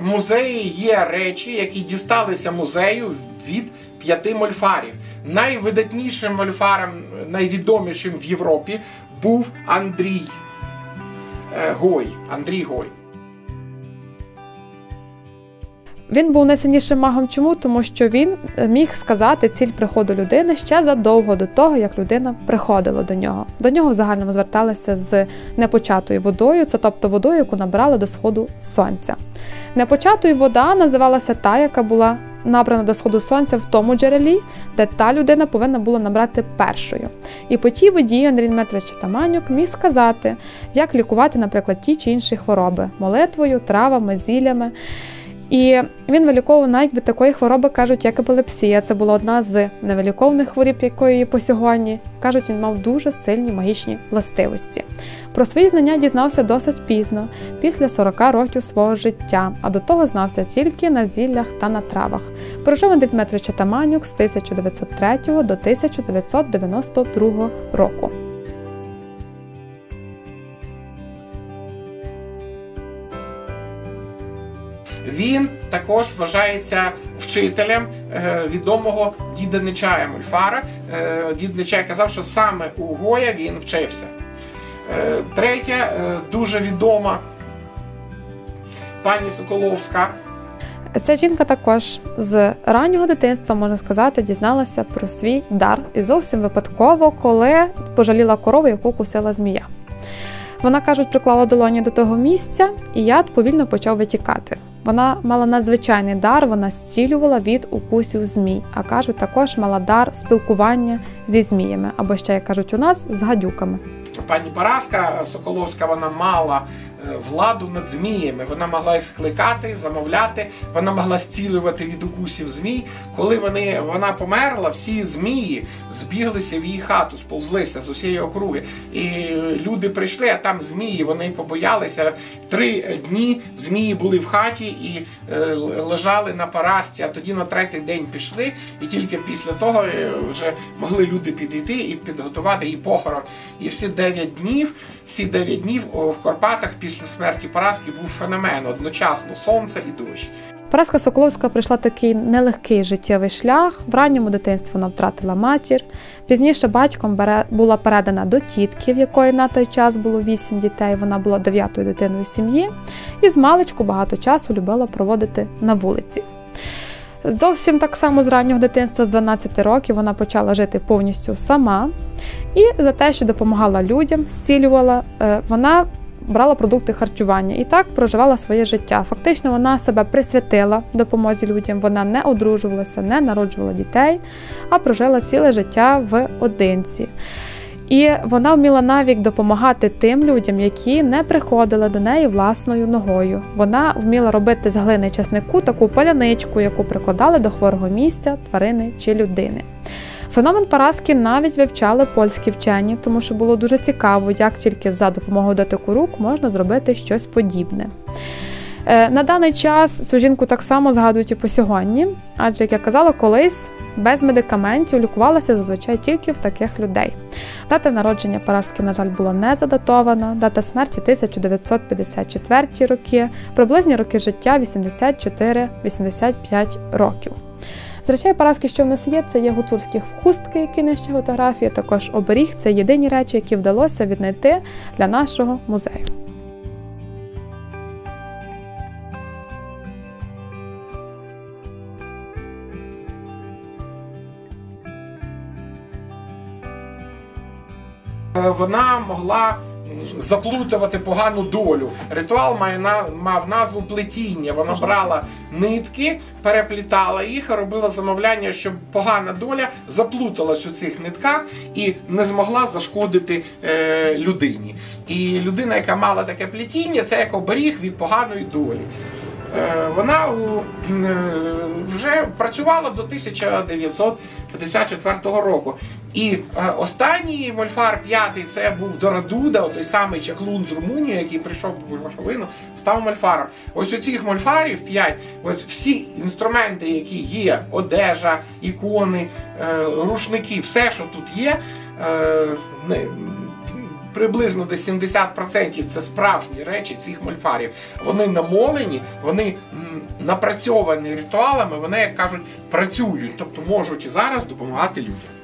музеї є речі, які дісталися музею від п'яти мольфарів. Найвидатнішим мольфаром, найвідомішим в Європі був Андрій е, Гой. Андрій Гой. Він був найсильнішим магом. Чому? Тому що він е, міг сказати ціль приходу людини ще задовго до того, як людина приходила до нього. До нього в загальному зверталися з непочатою водою, це тобто водою, яку набрали до сходу сонця. Непочатою вода називалася та, яка була набрана до сходу сонця в тому джерелі, де та людина повинна була набрати першою. І по тій воді Андрій Дмитрович Таманюк міг сказати, як лікувати, наприклад, ті чи інші хвороби молитвою, травами, зіллями. І він виліковував навіть від такої хвороби, кажуть, як епілепсія. Це була одна з невиліковних хворіб, якої по сьогодні. Кажуть, він мав дуже сильні магічні властивості. Про свої знання дізнався досить пізно, після 40 років свого життя, а до того знався тільки на зіллях та на травах. Прожив Андрій Дмитрович Таманюк з 1903 до 1992 року. Він також вважається вчителем е, відомого діда Нечая Мульфара. Е, Дід Нечай казав, що саме у Гоя він вчився. Е, Третя, дуже відома пані Соколовська. Ця жінка також з раннього дитинства, можна сказати, дізналася про свій дар і зовсім випадково, коли пожаліла корову, яку кусила змія. Вона кажуть, приклала долоні до того місця, і яд повільно почав витікати. Вона мала надзвичайний дар, вона зцілювала від укусів змій, а кажуть, також мала дар спілкування зі зміями, або ще як кажуть у нас з гадюками. Пані Параска Соколовська вона мала владу над зміями. Вона могла їх скликати, замовляти, вона могла зцілювати від укусів змій. Коли вони, вона померла, всі змії збіглися в її хату, сповзлися з усієї округи. І люди прийшли, а там змії, вони побоялися. Три дні змії були в хаті і е, лежали на парасці, а тоді на третій день пішли, і тільки після того е, вже могли люди підійти і підготувати її похорон. І всі дев'ять днів, всі дев'ять днів в Карпатах після смерті Параски був феномен одночасно сонце і дощ. Параска Соколовська пройшла такий нелегкий життєвий шлях. В ранньому дитинстві вона втратила матір. Пізніше батьком була передана до тітки, в якої на той час було вісім дітей. Вона була дев'ятою дитиною сім'ї, і з маличку багато часу любила проводити на вулиці. Зовсім так само з раннього дитинства, з 12 років, вона почала жити повністю сама. І за те, що допомагала людям, зцілювала, е, вона брала продукти харчування і так проживала своє життя. Фактично, вона себе присвятила допомозі людям. Вона не одружувалася, не народжувала дітей, а прожила ціле життя в одинці. І вона вміла навіть допомагати тим людям, які не приходили до неї власною ногою. Вона вміла робити з глини часнику таку паляничку, яку прикладали до хворого місця, тварини чи людини. Феномен Параски навіть вивчали польські вчені, тому що було дуже цікаво, як тільки за допомогою дотику рук можна зробити щось подібне. Е, На даний час цю жінку так само згадують і по сьогодні, адже, як я казала, колись без медикаментів лікувалася зазвичай тільки в таких людей. Дата народження Параски, на жаль, була не задатована, дата смерті 1954 роки, приблизні роки життя 84-85 років. З Параски, що в нас є, це є гуцульські хустки, які нижче фотографії, також оберіг. Це єдині речі, які вдалося віднайти для нашого музею. Е, Вона могла заплутувати погану долю. Ритуал має на мав назву плетіння. Вона брала нитки, переплітала їх, робила замовляння, щоб погана доля заплуталась у цих нитках і не змогла зашкодити е, людині. І людина, яка мала таке плетіння, це як оберіг від поганої долі. Е, Вона у, е, вже працювала до 1954 року. І е, останній мольфар п'ятий це був Дорадуда, той самий чаклун з Румунії, який прийшов до Бульбашовину, став мольфаром. Ось у цих мольфарів п'ять, ось всі інструменти, які є, одежа, ікони, е, рушники, все, що тут є, е, приблизно десь 70% це справжні речі цих мольфарів. Вони намолені, вони напрацьовані ритуалами, вони, як кажуть, працюють, тобто можуть і зараз допомагати людям.